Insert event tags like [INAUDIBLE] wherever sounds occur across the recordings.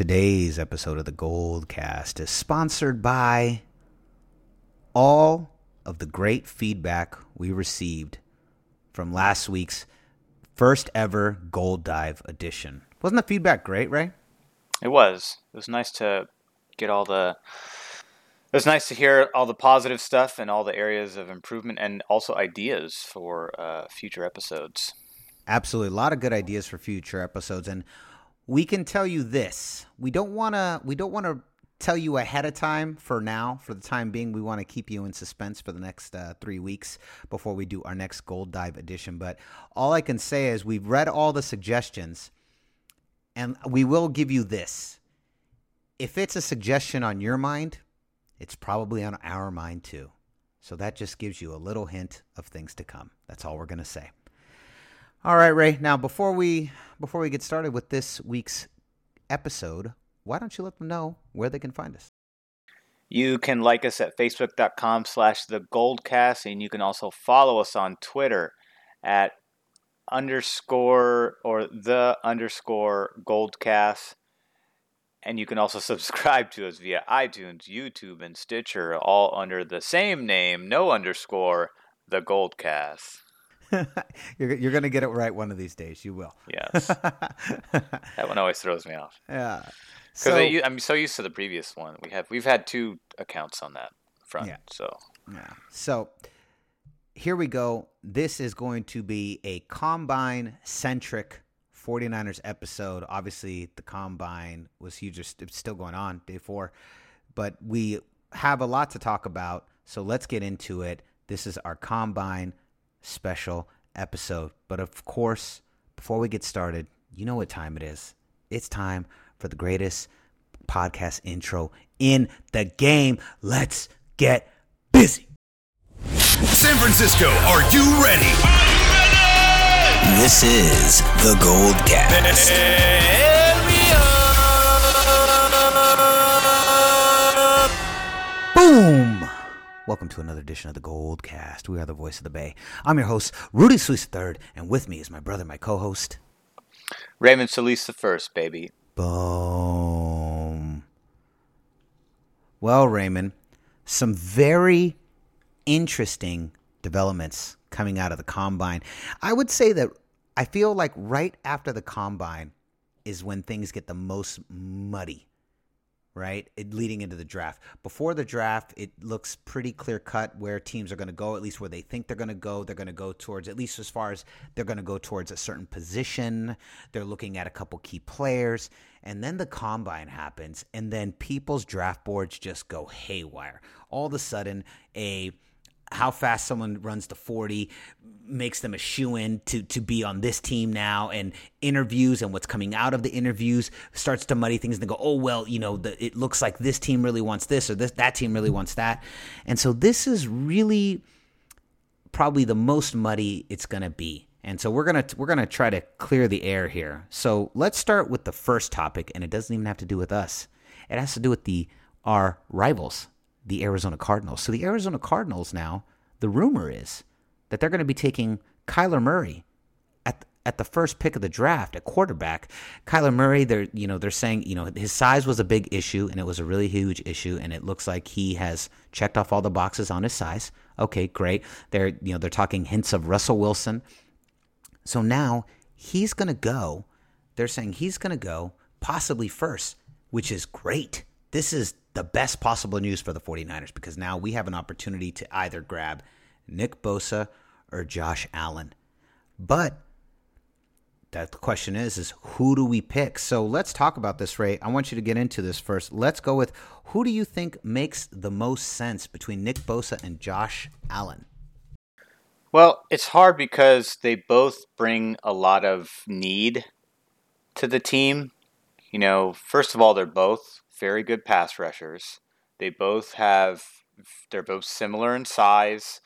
Today's episode of the Gold Cast is sponsored by all of the great feedback we received from last week's first ever Gold Dive edition. Wasn't the feedback great, Ray? It was. It was nice to get all the. It was nice to hear all the positive stuff and all the areas of improvement and also ideas for uh, future episodes. Absolutely, a lot of good ideas for future episodes, and we can tell you this: we don't want to. We don't want to tell you ahead of time for now. For the time being, we want to keep you in suspense for the next uh, three weeks before we do our next Gold Dive edition. But all I can say is we've read all the suggestions, and we will give you this: if it's a suggestion on your mind, it's probably on our mind too. So that just gives you a little hint of things to come. That's all we're going to say. All right, Ray. Now, before we before we get started with this week's episode, why don't you let them know where they can find us? You can like us at facebook.com slash the goldcast, and you can also follow us on Twitter at underscore or the underscore goldcast. And you can also [LAUGHS] subscribe to us via iTunes, YouTube, and Stitcher, all under the same name, no underscore, the Goldcast. [LAUGHS] you're you're gonna get it right one of these days. You will. Yes. [LAUGHS] that one always throws me off. Yeah. Because so, I'm so used to the previous one. We have we've had two accounts on that front. Yeah. So. Yeah. So here we go. This is going to be a combine centric 49ers episode. Obviously, the combine was huge. It's still going on, day four. But we have a lot to talk about. So let's get into it. This is our combine special episode. But of course, before we get started, you know what time it is. It's time for the greatest podcast intro in the game. Let's get busy. San Francisco, are you ready? This is the Gold Cast. Boom! Welcome to another edition of the Gold Cast. We are the voice of the Bay. I'm your host, Rudy Solis III, and with me is my brother, my co-host, Raymond Solis First, baby. Boom. Well, Raymond, some very interesting developments coming out of the combine. I would say that I feel like right after the combine is when things get the most muddy right? It, leading into the draft. Before the draft, it looks pretty clear cut where teams are going to go, at least where they think they're going to go. They're going to go towards, at least as far as they're going to go towards a certain position. They're looking at a couple key players. And then the combine happens, and then people's draft boards just go haywire. All of a sudden, a how fast someone runs to 40 makes them a shoe in to to be on this team now and interviews and what's coming out of the interviews starts to muddy things and they go oh well you know the, it looks like this team really wants this or this that team really wants that. And so this is really probably the most muddy it's going to be. And so we're going to we're going to try to clear the air here. So let's start with the first topic and it doesn't even have to do with us. It has to do with the our rivals the Arizona Cardinals. So the Arizona Cardinals now, the rumor is that they're going to be taking Kyler Murray at at the first pick of the draft at quarterback. Kyler Murray, they're you know they're saying you know his size was a big issue and it was a really huge issue and it looks like he has checked off all the boxes on his size. Okay, great. They're you know they're talking hints of Russell Wilson. So now he's going to go. They're saying he's going to go possibly first, which is great. This is the best possible news for the 49ers because now we have an opportunity to either grab Nick Bosa or Josh Allen. But that the question is is who do we pick? So let's talk about this, Ray. I want you to get into this first. Let's go with who do you think makes the most sense between Nick Bosa and Josh Allen? Well, it's hard because they both bring a lot of need to the team. You know, first of all, they're both very good pass rushers. They both have, they're both similar in size.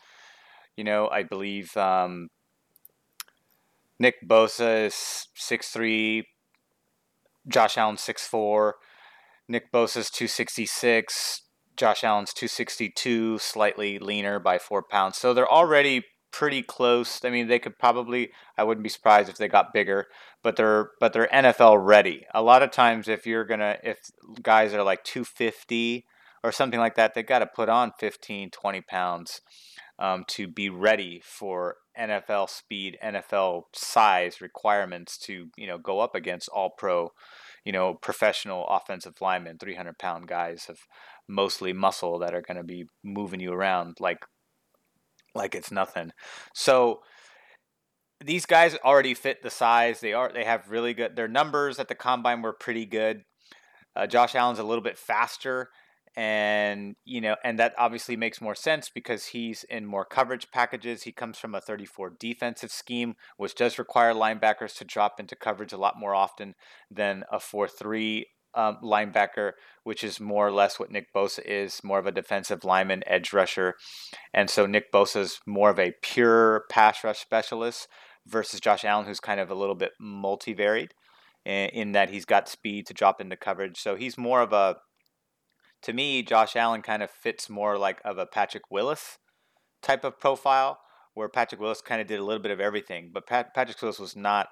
You know, I believe um, Nick Bosa is six three, Josh Allen six four, Nick Bosa's 266, Josh Allen's 262, slightly leaner by four pounds. So they're already pretty close. I mean, they could probably. I wouldn't be surprised if they got bigger, but they're but they're NFL ready. A lot of times, if you're gonna if guys are like 250 or something like that, they got to put on 15, 20 pounds um, to be ready for NFL speed, NFL size requirements to you know go up against all pro, you know, professional offensive linemen, 300 pound guys of mostly muscle that are going to be moving you around like like it's nothing. So these guys already fit the size. They are they have really good. Their numbers at the combine were pretty good. Uh, Josh Allen's a little bit faster and you know and that obviously makes more sense because he's in more coverage packages he comes from a 34 defensive scheme which does require linebackers to drop into coverage a lot more often than a 4-3 um, linebacker which is more or less what nick bosa is more of a defensive lineman edge rusher and so nick bosa is more of a pure pass rush specialist versus josh allen who's kind of a little bit multivaried in, in that he's got speed to drop into coverage so he's more of a to me, Josh Allen kind of fits more like of a Patrick Willis type of profile, where Patrick Willis kind of did a little bit of everything. But Pat, Patrick Willis was not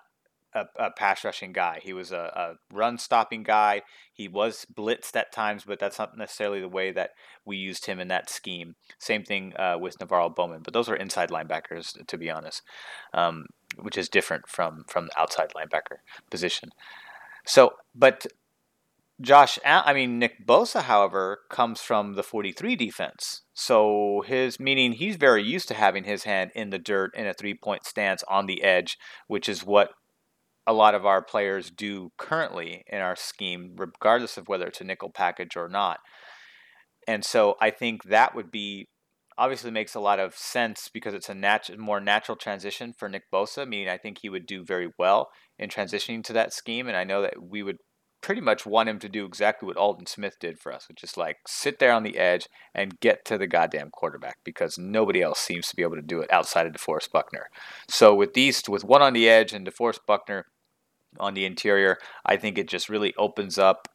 a, a pass rushing guy. He was a, a run stopping guy. He was blitzed at times, but that's not necessarily the way that we used him in that scheme. Same thing uh, with NaVorro Bowman, but those are inside linebackers, to be honest, um, which is different from from the outside linebacker position. So, but Josh, I mean Nick Bosa, however, comes from the 43 defense. So his meaning he's very used to having his hand in the dirt in a three-point stance on the edge, which is what a lot of our players do currently in our scheme, regardless of whether it's a nickel package or not. And so I think that would be obviously makes a lot of sense because it's a nat- more natural transition for Nick Bosa. I mean, I think he would do very well in transitioning to that scheme, and I know that we would pretty much want him to do exactly what Aldon Smith did for us, which is like sit there on the edge and get to the goddamn quarterback because nobody else seems to be able to do it outside of DeForest Buckner. So with these, with one on the edge and DeForest Buckner on the interior, I think it just really opens up.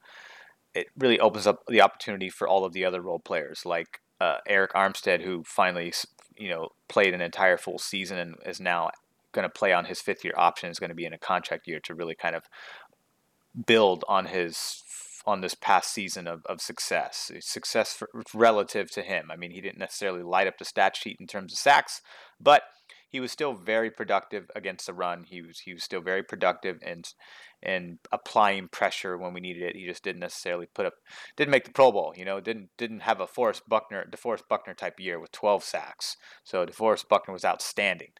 It really opens up the opportunity for all of the other role players like uh, Arik Armstead, who finally, you know, played an entire full season and is now going to play on his fifth year option. Is going to be in a contract year to really kind of build on his on this past season of, of success. Success for, relative to him. I mean, he didn't necessarily light up the stat sheet in terms of sacks, but he was still very productive against the run. He was he was still very productive and and applying pressure when we needed it. He just didn't necessarily put up didn't make the Pro Bowl. You know, didn't didn't have a Forrest Buckner DeForest Buckner type year with 12 sacks. So DeForest Buckner was outstanding.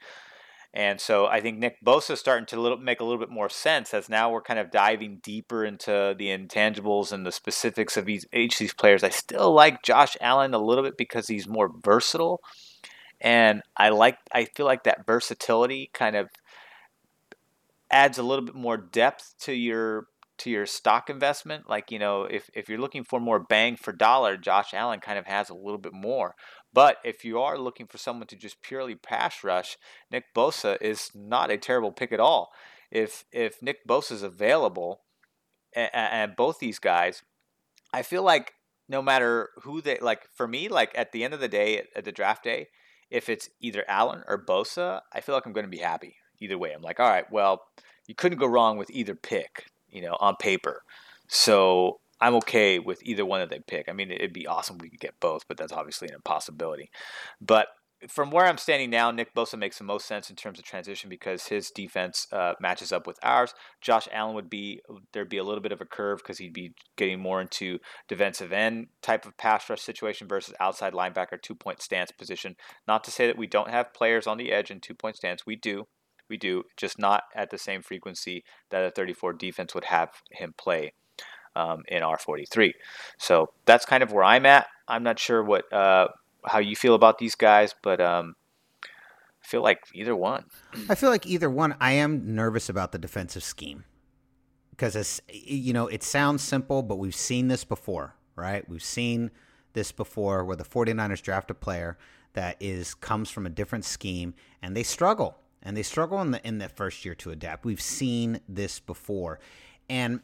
And so I think Nick Bosa is starting to little, make a little bit more sense as now we're kind of diving deeper into the intangibles and the specifics of each, each of these players. I still like Josh Allen a little bit because he's more versatile. And I like I feel like that versatility kind of adds a little bit more depth to your to your stock investment. Like, you know, if, if you're looking for more bang for dollar, Josh Allen kind of has a little bit more. But if you are looking for someone to just purely pass rush, Nick Bosa is not a terrible pick at all. If if Nick Bosa is available, and, and both these guys, I feel like no matter who they like, for me, like at the end of the day, at the draft day, if it's either Allen or Bosa, I feel like I'm going to be happy either way. I'm like, all right, well, you couldn't go wrong with either pick, you know, on paper. So I'm okay with either one that they pick. I mean, it'd be awesome if we could get both, but that's obviously an impossibility. But from where I'm standing now, Nick Bosa makes the most sense in terms of transition because his defense uh, matches up with ours. Josh Allen would be there'd be a little bit of a curve because he'd be getting more into defensive end type of pass rush situation versus outside linebacker two point stance position. Not to say that we don't have players on the edge in two point stance. We do, we do, just not at the same frequency that a 34 defense would have him play um, in R43. So that's kind of where I'm at. I'm not sure what uh, how you feel about these guys, but um, I feel like either one. I feel like either one. I am nervous about the defensive scheme because you know it sounds simple, but we've seen this before, right? We've seen this before where the 49ers draft a player that is comes from a different scheme and they struggle and they struggle in the in the first year to adapt. We've seen this before. And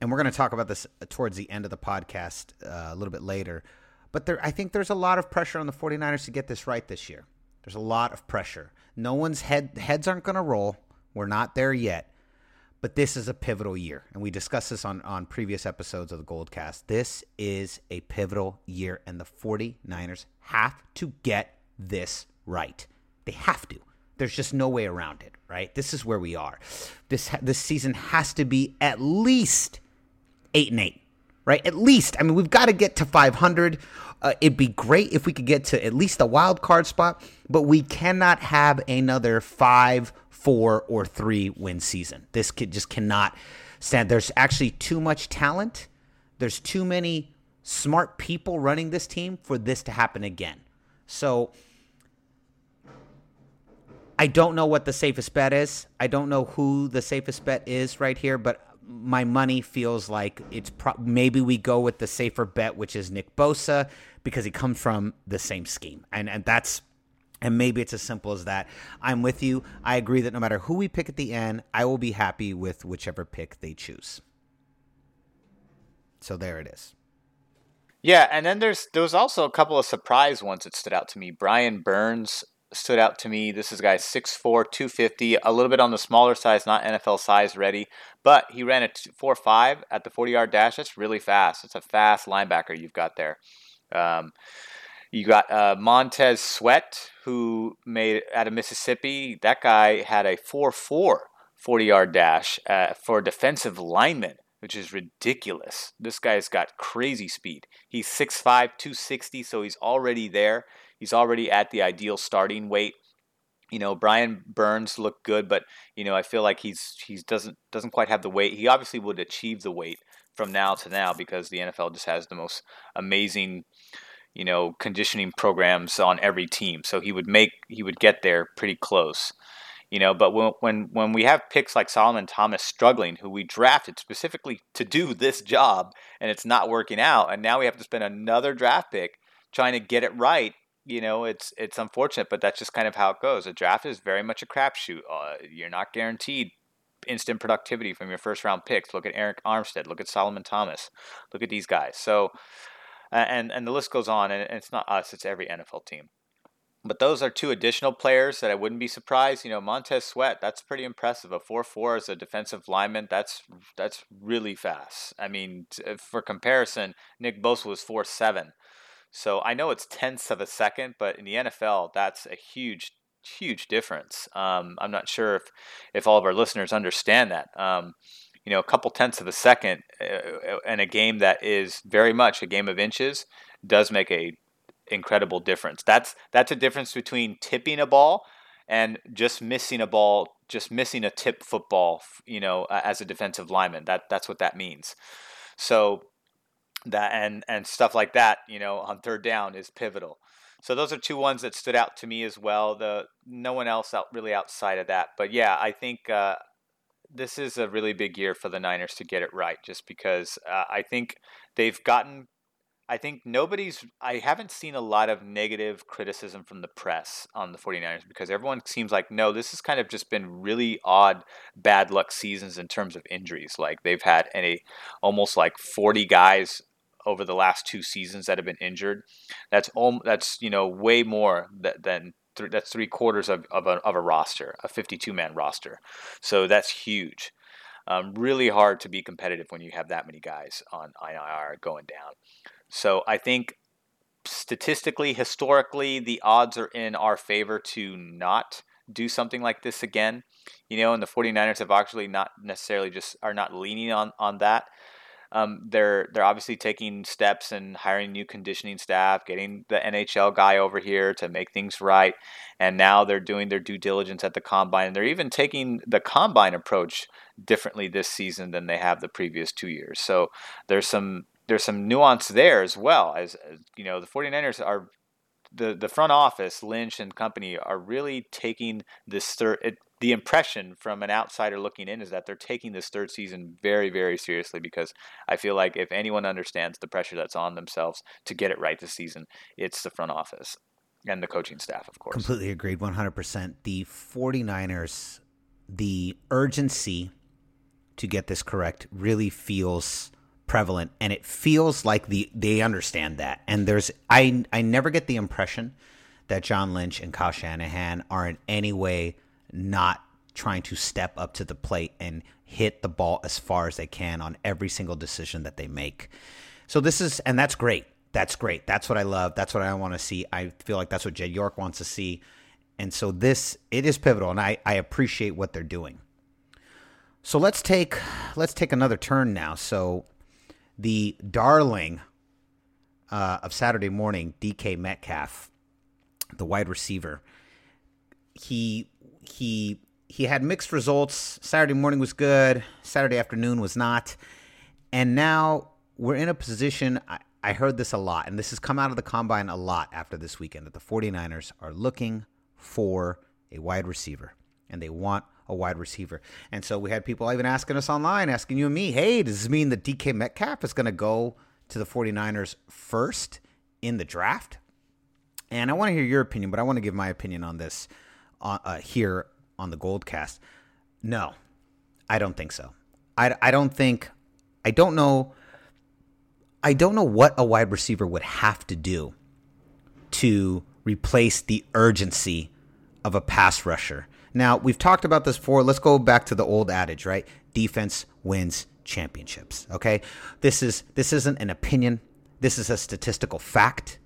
and we're going to talk about this towards the end of the podcast uh, a little bit later. But there, I think there's a lot of pressure on the 49ers to get this right this year. There's a lot of pressure. No one's head heads aren't going to roll. We're not there yet. But this is a pivotal year. And we discussed this on, on previous episodes of the Goldcast. This is a pivotal year, and the 49ers have to get this right. They have to. There's just no way around it, right? This is where we are. This this season has to be at least eight and eight, right? At least. I mean, we've got to get to 500. Uh, it'd be great if we could get to at least a wild card spot, but we cannot have another five, four, or three win season. This kid just cannot stand. There's actually too much talent. There's too many smart people running this team for this to happen again. So I don't know what the safest bet is. I don't know who the safest bet is right here, but my money feels like it's pro- maybe we go with the safer bet, which is Nick Bosa, because he comes from the same scheme, and and that's and maybe it's as simple as that. I'm with you. I agree that no matter who we pick at the end, I will be happy with whichever pick they choose. So there it is. Yeah, and then there's there was also a couple of surprise ones that stood out to me. Brian Burns stood out to me. This is a guy 6'4", 250, a little bit on the smaller size, not NFL size ready, but he ran a 4.5 at the 40-yard dash. That's really fast. It's a fast linebacker you've got there. Um, you got uh, Montez Sweat, who made out of Mississippi. That guy had a 4.4 40-yard dash uh, for defensive lineman which is ridiculous. This guy's got crazy speed. He's 6'5, 260, so he's already there. He's already at the ideal starting weight. You know, Brian Burns looked good, but you know, I feel like he's he doesn't doesn't quite have the weight. He obviously would achieve the weight from now to now because the NFL just has the most amazing, you know, conditioning programs on every team. So he would make he would get there pretty close you know but when, when when we have picks like solomon thomas struggling who we drafted specifically to do this job and it's not working out and now we have to spend another draft pick trying to get it right you know it's it's unfortunate but that's just kind of how it goes a draft is very much a crapshoot uh, you're not guaranteed instant productivity from your first round picks look at Arik Armstead look at solomon thomas look at these guys so and and the list goes on and it's not us it's every nfl team but those are two additional players that I wouldn't be surprised. You know, Montez Sweat, that's pretty impressive. A 4-4 as a defensive lineman, that's that's really fast. I mean, for comparison, Nick Bosa was 4-7. So I know it's tenths of a second, but in the NFL, that's a huge, huge difference. Um, I'm not sure if, if all of our listeners understand that. Um, you know, a couple tenths of a second uh, in a game that is very much a game of inches does make a incredible difference. That's that's a difference between tipping a ball and just missing a ball, just missing a tip football, you know, as a defensive lineman. That that's what that means. So that and and stuff like that, you know, on third down is pivotal. So those are two ones that stood out to me as well. The no one else out really outside of that, but yeah, I think uh, this is a really big year for the Niners to get it right, just because uh, I think they've gotten I think nobody's I haven't seen a lot of negative criticism from the press on the 49ers because everyone seems like no, this has kind of just been really odd bad luck seasons in terms of injuries. Like they've had any almost like 40 guys over the last two seasons that have been injured. That's that's you know way more than th- that's three quarters of, of, a, of a roster, a 52 man roster. So that's huge. Um, really hard to be competitive when you have that many guys on IR going down. So I think statistically, historically, the odds are in our favor to not do something like this again. You know, and the 49ers have actually not necessarily just are not leaning on on that. Um, they're they're obviously taking steps and hiring new conditioning staff, getting the NHL guy over here to make things right, and now they're doing their due diligence at the combine. And they're even taking the combine approach differently this season than they have the previous two years. So there's some there's some nuance there as well as, you know the 49ers are the the front office Lynch and company are really taking this third it, the impression from an outsider looking in is that they're taking this third season very very seriously because I feel like if anyone understands the pressure that's on themselves to get it right this season it's the front office and the coaching staff of course. Completely agreed 100% the 49ers the urgency to get this correct really feels prevalent and it feels like the they understand that. And there's i i never get the impression that John Lynch and Kyle Shanahan are in any way not trying to step up to the plate and hit the ball as far as they can on every single decision that they make. So this is, and that's great. That's great. That's what I love. That's what I want to see. I feel like that's what Jed York wants to see. And so this, it is pivotal, and I, I appreciate what they're doing. So let's take let's take another turn now. So the darling uh, of Saturday morning, DK Metcalf, the wide receiver, he he he had mixed results. Saturday morning was good. Saturday afternoon was not. And now we're in a position. I, I heard this a lot, and this has come out of the combine a lot after this weekend that the 49ers are looking for a wide receiver and they want a wide receiver. And so we had people even asking us online, asking you and me, hey, does this mean that DK Metcalf is going to go to the 49ers first in the draft? And I want to hear your opinion, but I want to give my opinion on this uh, here on the Goldcast. No, I don't think so. I, I don't think, I don't know, I don't know what a wide receiver would have to do to replace the urgency of a pass rusher. Now, we've talked about this before. Let's go back to the old adage, right? Defense wins championships, okay? This is this isn't an opinion. This is a statistical fact.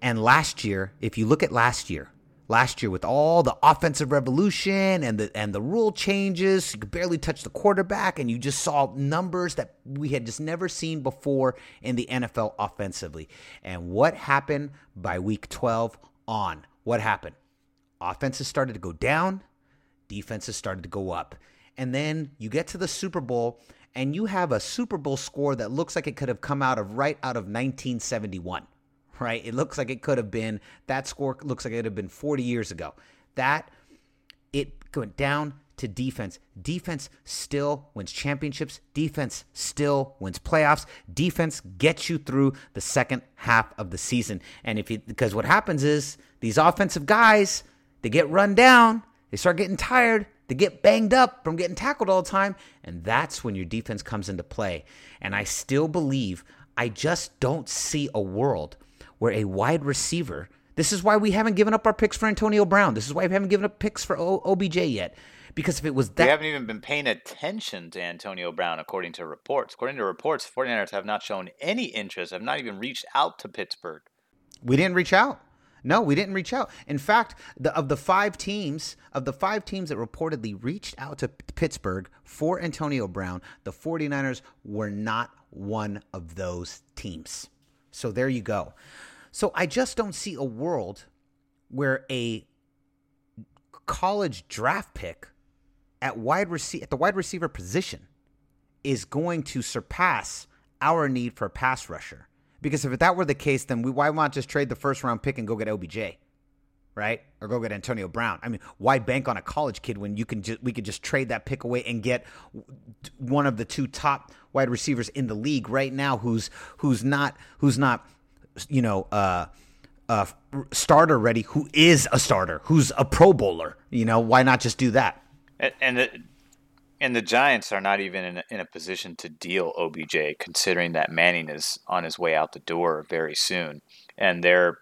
And last year, if you look at last year, last year with all the offensive revolution and the and the rule changes, you could barely touch the quarterback, and you just saw numbers that we had just never seen before in the NFL offensively. And what happened by week 12 on? What happened? Offenses started to go down, defenses started to go up. And then you get to the Super Bowl and you have a Super Bowl score that looks like it could have come out of right out of 1971 right? It looks like it could have been that score looks like it would have been 40 years ago. That it went down to defense. Defense still wins championships. Defense still wins playoffs. Defense gets you through the second half of the season. And if you because what happens is these offensive guys, they get run down, they start getting tired, they get banged up from getting tackled all the time, and that's when your defense comes into play. And I still believe I just don't see a world where a wide receiver, this is why we haven't given up our picks for Antonio Brown. This is why we haven't given up picks for o- OBJ yet. Because if it was that. We haven't even been paying attention to Antonio Brown, according to reports. According to reports, 49ers have not shown any interest, have not even reached out to Pittsburgh. We didn't reach out. No, we didn't reach out. In fact, the, of the five teams, of the five teams that reportedly reached out to Pittsburgh for Antonio Brown, the 49ers were not one of those teams. So there you go. So I just don't see a world where a college draft pick at wide rece- at the wide receiver position is going to surpass our need for a pass rusher. Because if that were the case, then we, why not just trade the first round pick and go get OBJ, right? Or go get Antonio Brown? I mean, why bank on a college kid when you can just we could just trade that pick away and get one of the two top wide receivers in the league right now, who's who's not who's not you know uh, starter ready, who is a starter, who's a Pro Bowler. You know, why not just do that? And the and the Giants are not even in a, in a position to deal OBJ, considering that Manning is on his way out the door very soon, and they're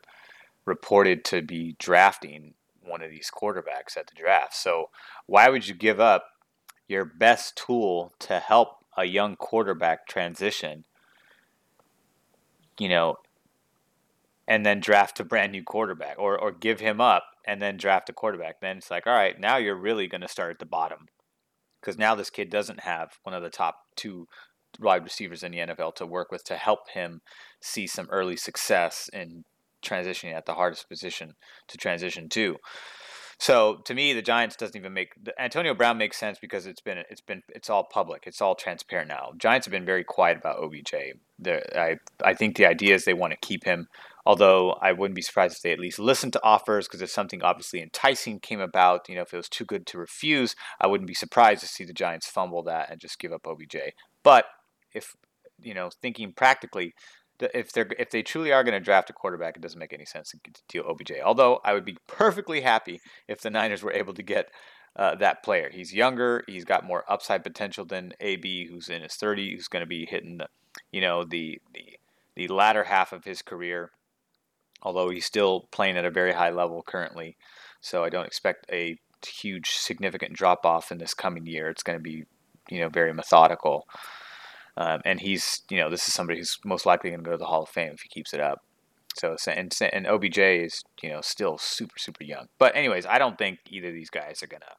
reported to be drafting one of these quarterbacks at the draft. So why would you give up your best tool to help a young quarterback transition? You know, and then draft a brand new quarterback or, or give him up and then draft a quarterback. Then it's like, all right, now you're really going to start at the bottom because now this kid doesn't have one of the top two wide receivers in the NFL to work with to help him see some early success in transitioning at the hardest position to transition to. So to me, the Giants doesn't even make Antonio Brown makes sense because it's been it's been it's all public, it's all transparent now. Giants have been very quiet about OBJ. I I think the idea is they want to keep him Although I wouldn't be surprised if they at least listened to offers because if something obviously enticing came about, you know, if it was too good to refuse, I wouldn't be surprised to see the Giants fumble that and just give up OBJ. But if you know, thinking practically, if they're if they truly are going to draft a quarterback, it doesn't make any sense to deal OBJ. Although I would be perfectly happy if the Niners were able to get uh, that player. He's younger, he's got more upside potential than AB, who's in his 30s, who's going to be hitting the, you know, the the the latter half of his career although he's still playing at a very high level currently. So I don't expect a huge significant drop off in this coming year. It's going to be, you know, very methodical. Um, and he's, you know, this is somebody who's most likely going to go to the Hall of Fame if he keeps it up. So and and OBJ is, you know, still super super young. But anyways, I don't think either of these guys are going to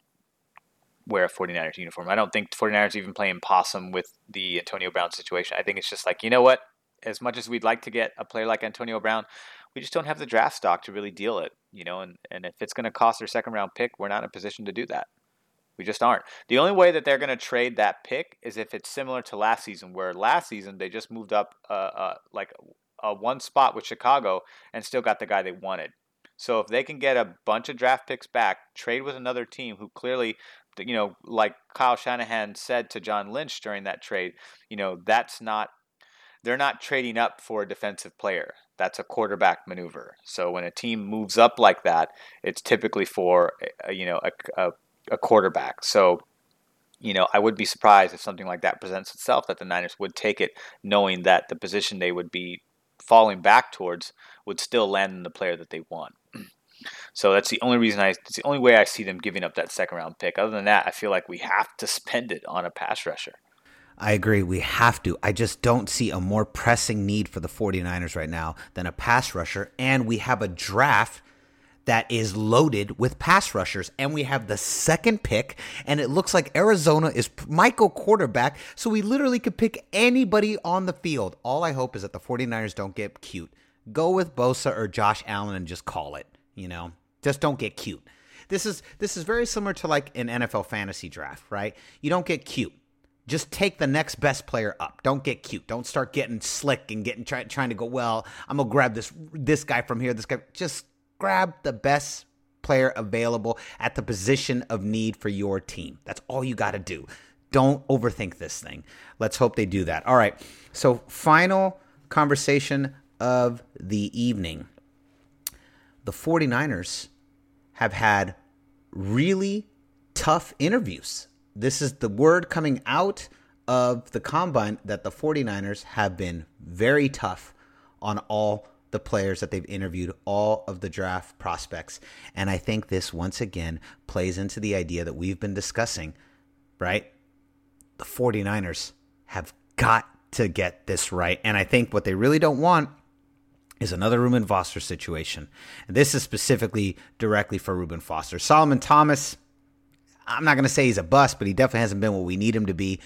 wear a 49ers uniform. I don't think 49ers even playing possum with the Antonio Brown situation. I think it's just like, you know what? As much as we'd like to get a player like Antonio Brown, we just don't have the draft stock to really deal it, you know, and, and if it's going to cost their second round pick, we're not in a position to do that. We just aren't. The only way that they're going to trade that pick is if it's similar to last season, where last season they just moved up uh, uh, like a one spot with Chicago and still got the guy they wanted. So if they can get a bunch of draft picks back, trade with another team who clearly, you know, like Kyle Shanahan said to John Lynch during that trade, you know, that's not, they're not trading up for a defensive player. That's a quarterback maneuver. So when a team moves up like that, it's typically for, a, you know, a, a, a quarterback. So you know, I would be surprised if something like that presents itself that the Niners would take it, knowing that the position they would be falling back towards would still land in the player that they want. [CLEARS THROAT] So that's the only reason I. It's the only way I see them giving up that second round pick. Other than that, I feel like we have to [LAUGHS] spend it on a pass rusher. I agree. We have to. I just don't see a more pressing need for the 49ers right now than a pass rusher. And we have a draft that is loaded with pass rushers. And we have the second pick, and it looks like Arizona is Michael quarterback. So we literally could pick anybody on the field. All I hope is that the 49ers don't get cute. Go with Bosa or Josh Allen and just call it. You know, just don't get cute. This is this is very similar to like an NFL fantasy draft, right? You don't get cute. Just take the next best player up. Don't get cute. Don't start getting slick and getting try, trying to go. Well, I'm gonna grab this this guy from here. This guy. Just grab the best player available at the position of need for your team. That's all you got to do. Don't overthink this thing. Let's hope they do that. All right. So, final conversation of the evening the 49ers have had really tough interviews. This is the word coming out of the combine that the 49ers have been very tough on all the players that they've interviewed, all of the draft prospects. And I think this once again plays into the idea that we've been discussing, right? The 49ers have got to get this right. And I think what they really don't want is another Reuben Foster situation. And this is specifically directly for Reuben Foster. Solomon Thomas, I'm not going to say he's a bust, but he definitely hasn't been what we need him to be.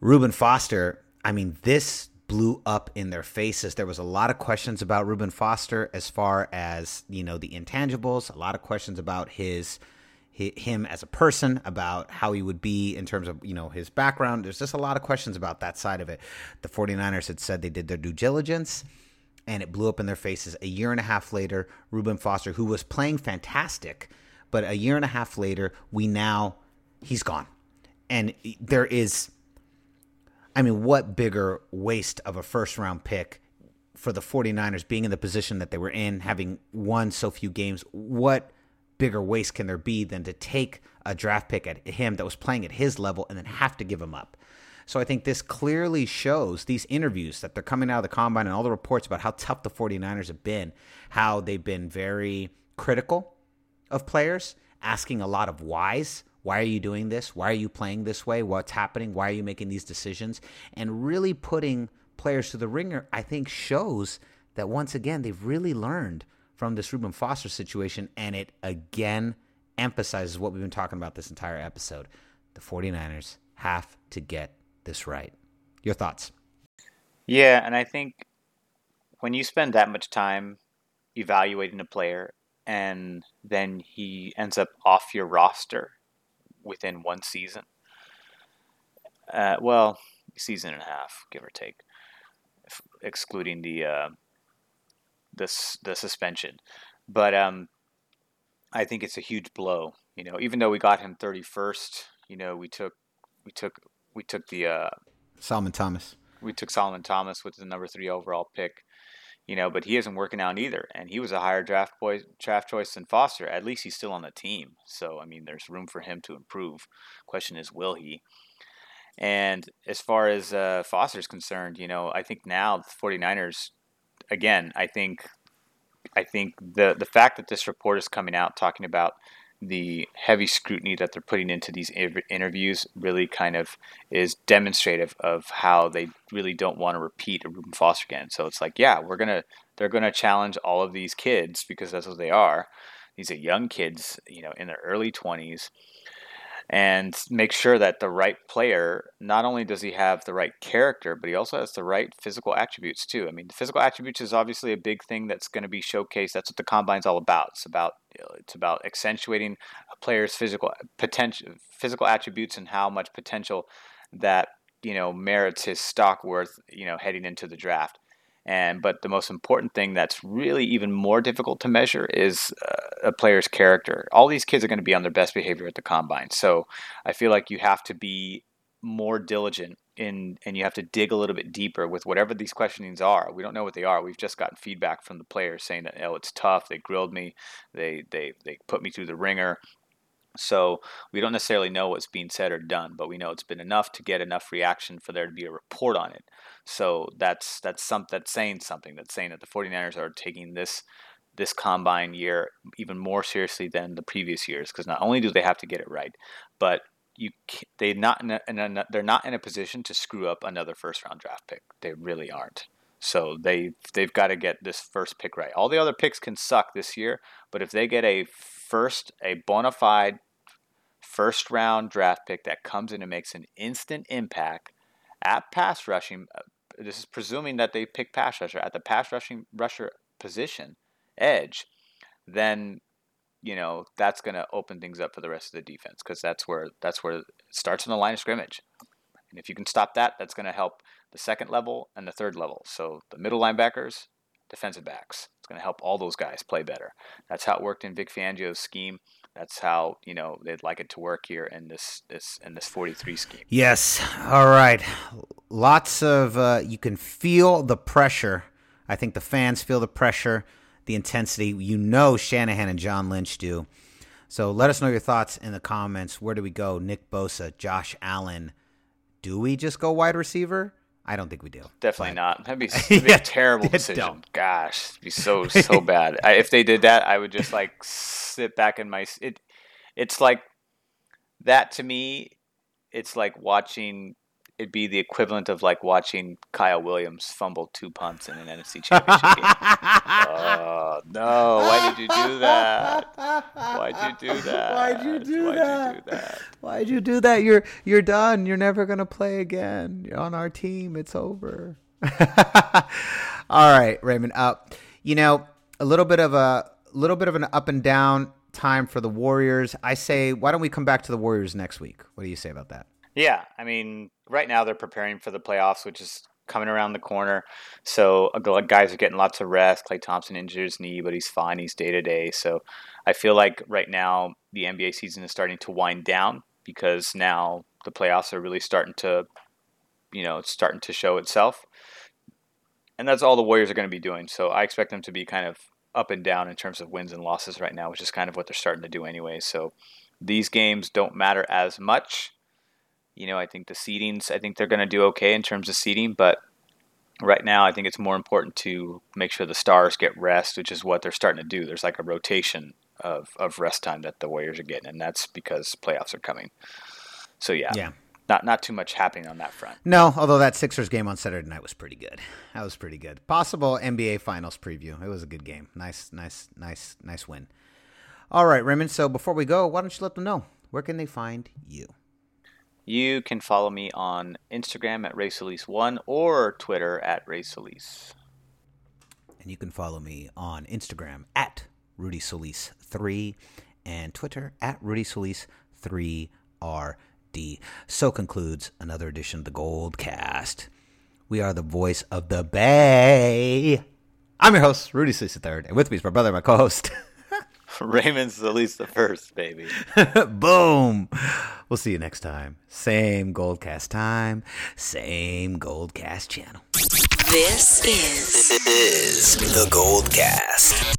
Reuben Foster, I mean, this blew up in their faces. There was a lot of questions about Reuben Foster as far as, you know, the intangibles, a lot of questions about his him as a person about how he would be in terms of you know his background there's just a lot of questions about that side of it the 49ers had said they did their due diligence and it blew up in their faces. A year and a half later, Reuben Foster, who was playing fantastic, but a year and a half later, we now, he's gone. And there is, I mean, what bigger waste of a first round pick for the 49ers being in the position that they were in, having won so few games? What bigger waste can there be than to take a draft pick at him that was playing at his level and then have to give him up? So I think this clearly shows these interviews that they're coming out of the combine and all the reports about how tough the 49ers have been, how they've been very critical of players, asking a lot of whys. Why are you doing this? Why are you playing this way? What's happening? Why are you making these decisions? And really putting players to the ringer, I think shows that once again, they've really learned from this Reuben Foster situation. And it again emphasizes what we've been talking about this entire episode. The 49ers have to get this right. Your thoughts? Yeah, and I think when you spend that much time evaluating a player and then he ends up off your roster within one season, uh, well, season and a half, give or take, excluding the uh, the the suspension. But um, I think it's a huge blow. You know, even though we got him thirty first, you know, we took we took we took the uh, Solomon Thomas. We took Solomon Thomas with the number three overall pick. You know, but he isn't working out either, and he was a higher draft boy draft choice than Foster. At least he's still on the team, so I mean, there's room for him to improve. Question is, will he? And as far as uh, Foster's concerned, you know, I think now the 49ers, again, I think I think the the fact that this report is coming out talking about the heavy scrutiny that they're putting into these interviews really kind of is demonstrative of how they really don't want to repeat a Reuben Foster again. So it's like, yeah, we're gonna they're gonna challenge all of these kids because that's what they are. These are young kids, you know, in their early twenties and make sure that the right player not only does he have the right character but he also has the right physical attributes too. I mean the physical attributes is obviously a big thing that's going to be showcased. That's what the combine's all about. It's about it's about accentuating a player's physical potential physical attributes and how much potential that you know merits his stock worth you know heading into the draft and but the most important thing that's really even more difficult to measure is uh, a player's character. All these kids are going to be on their best behavior at the combine. So I feel like you have to be more diligent in and you have to dig a little bit deeper with whatever these questionings are. We don't know what they are. We've just gotten feedback from the players saying that oh it's tough, they grilled me, they they they put me through the ringer. So we don't necessarily know what's being said or done, but we know it's been enough to get enough reaction for there to be a report on it. So that's that's some that's saying something. That's saying that the 49ers are taking this this combine year even more seriously than the previous years because not only do they have to get it right, but you they not in a, they're not in a position to screw up another first round draft pick. They really aren't. So they they've got to get this first pick right. All the other picks can suck this year, but if they get a first a bona fide first round draft pick that comes in and makes an instant impact at pass rushing, uh, this is presuming that they pick pass rusher at the pass rushing rusher position edge, then you know that's going to open things up for the rest of the defense because that's where that's where it starts on the line of scrimmage. And if you can stop that, that's going to help the second level and the third level. So the middle linebackers, defensive backs. Going to help all those guys play better. That's how it worked in Vic Fangio's scheme. That's how you know they'd like it to work here in this this in this 43 scheme. Yes. All right. Lots of uh, you can feel the pressure. I think the fans feel the pressure, the intensity. You know Shanahan and John Lynch do. So let us know your thoughts in the comments. Where do we go? Nick Bosa, Josh Allen. Do we just go wide receiver? I don't think we do. Definitely but. not. That'd be, [LAUGHS] [LAUGHS] that'd be yeah, a terrible decision. Don't. Gosh, it'd be so [LAUGHS] so bad. I, if they did that, I would just like sit back in my. It, it's like that to me. It's like watching it'd be the equivalent of like watching Kyle Williams fumble two punts in an NFC Championship game. [LAUGHS] Oh no! Why did you do that? Why'd you do that? Why'd you do Why'd that? You do that? Why'd you do that? You're you're done. You're never gonna play again. You're on our team. It's over. [LAUGHS] All right, Raymond. Uh, you know, a little bit of a little bit of an up and down time for the Warriors. I say, why don't we come back to the Warriors next week? What do you say about that? Yeah, I mean, right now they're preparing for the playoffs, which is coming around the corner. So guys are getting lots of rest. Klay Thompson injured his knee, but he's fine. He's day to day. So I feel like right now the NBA season is starting to wind down because now the playoffs are really starting to, you know, it's starting to show itself. And that's all the Warriors are going to be doing. So I expect them to be kind of up and down in terms of wins and losses right now, which is kind of what they're starting to do anyway. So these games don't matter as much you know, I think the seedings, I think they're going to do okay in terms of seeding, but right now I think it's more important to make sure the stars get rest, which is what they're starting to do. There's like a rotation of, of rest time that the Warriors are getting, and that's because playoffs are coming. So yeah, yeah, not not too much happening on that front. No, although that Sixers game on Saturday night was pretty good. That was pretty good. Possible NBA Finals preview. It was a good game. Nice, nice, nice, nice win. All right, Raymond. So before we go, why don't you let them know where can they find you? You can follow me on Instagram at RaySolis1 or Twitter at RaySolis. And you can follow me on Instagram at Rudy Solis3 and Twitter at Rudy Solis3RD. So concludes another edition of the Gold Cast. We are the voice of the Bay. I'm your host, Rudy Solis III, and with me is my brother, my co-host. [LAUGHS] [LAUGHS] Raymond's at least the first, baby. [LAUGHS] Boom. We'll see you next time. Same Goldcast time, same Goldcast channel. This is, this is the Goldcast.